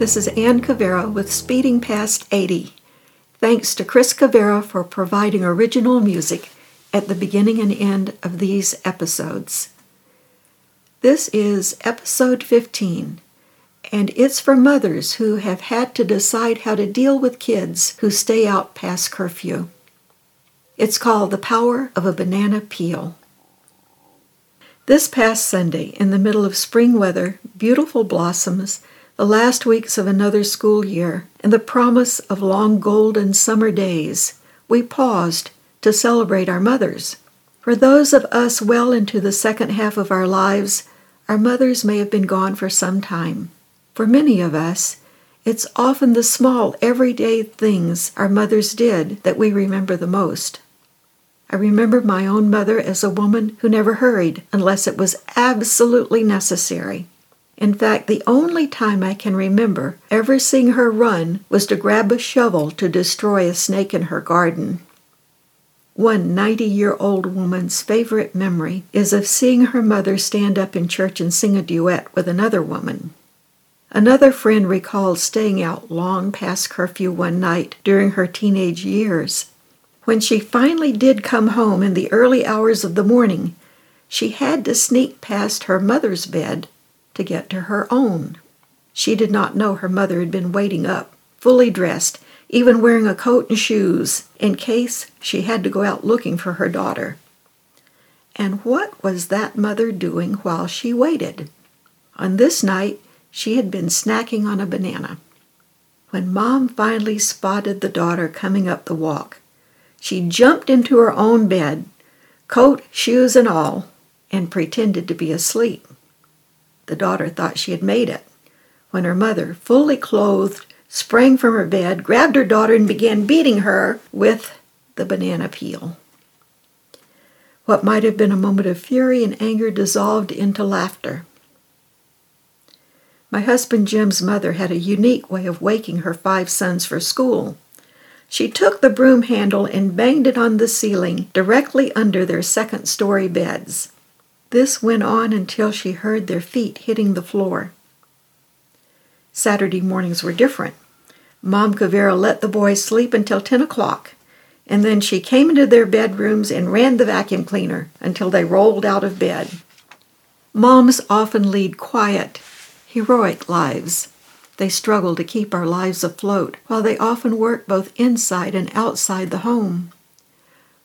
this is Ann Cavera with Speeding Past 80. Thanks to Chris Cavera for providing original music at the beginning and end of these episodes. This is episode 15, and it's for mothers who have had to decide how to deal with kids who stay out past curfew. It's called The Power of a Banana Peel. This past Sunday, in the middle of spring weather, beautiful blossoms, the last weeks of another school year, and the promise of long golden summer days, we paused to celebrate our mothers. For those of us well into the second half of our lives, our mothers may have been gone for some time. For many of us, it's often the small, everyday things our mothers did that we remember the most. I remember my own mother as a woman who never hurried unless it was absolutely necessary. In fact, the only time I can remember ever seeing her run was to grab a shovel to destroy a snake in her garden. One 90 year old woman's favorite memory is of seeing her mother stand up in church and sing a duet with another woman. Another friend recalled staying out long past curfew one night during her teenage years. When she finally did come home in the early hours of the morning, she had to sneak past her mother's bed to get to her own. She did not know her mother had been waiting up, fully dressed, even wearing a coat and shoes, in case she had to go out looking for her daughter. And what was that mother doing while she waited? On this night, she had been snacking on a banana. When Mom finally spotted the daughter coming up the walk, she jumped into her own bed, coat, shoes, and all, and pretended to be asleep. The daughter thought she had made it, when her mother, fully clothed, sprang from her bed, grabbed her daughter, and began beating her with the banana peel. What might have been a moment of fury and anger dissolved into laughter. My husband Jim's mother had a unique way of waking her five sons for school. She took the broom handle and banged it on the ceiling directly under their second story beds. This went on until she heard their feet hitting the floor. Saturday mornings were different. Mom Cavera let the boys sleep until 10 o'clock, and then she came into their bedrooms and ran the vacuum cleaner until they rolled out of bed. Moms often lead quiet, heroic lives. They struggle to keep our lives afloat, while they often work both inside and outside the home.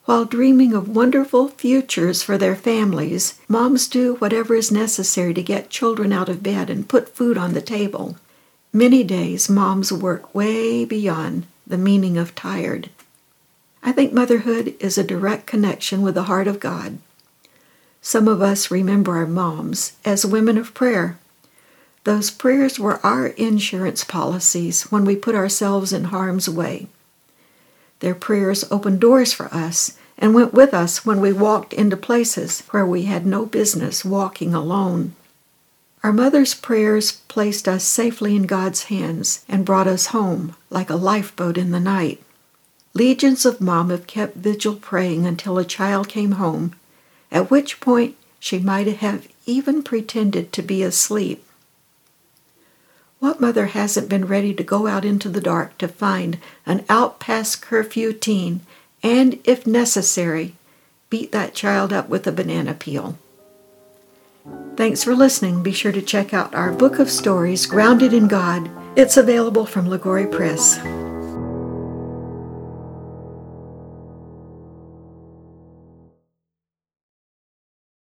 While dreaming of wonderful futures for their families, moms do whatever is necessary to get children out of bed and put food on the table. Many days, moms work way beyond the meaning of tired. I think motherhood is a direct connection with the heart of God. Some of us remember our moms as women of prayer. Those prayers were our insurance policies when we put ourselves in harm's way. Their prayers opened doors for us and went with us when we walked into places where we had no business walking alone. Our mother's prayers placed us safely in God's hands and brought us home like a lifeboat in the night. Legions of mom have kept vigil praying until a child came home, at which point she might have even pretended to be asleep what mother hasn't been ready to go out into the dark to find an out past curfew teen and, if necessary, beat that child up with a banana peel? Thanks for listening. Be sure to check out our book of stories, Grounded in God. It's available from Liguori Press.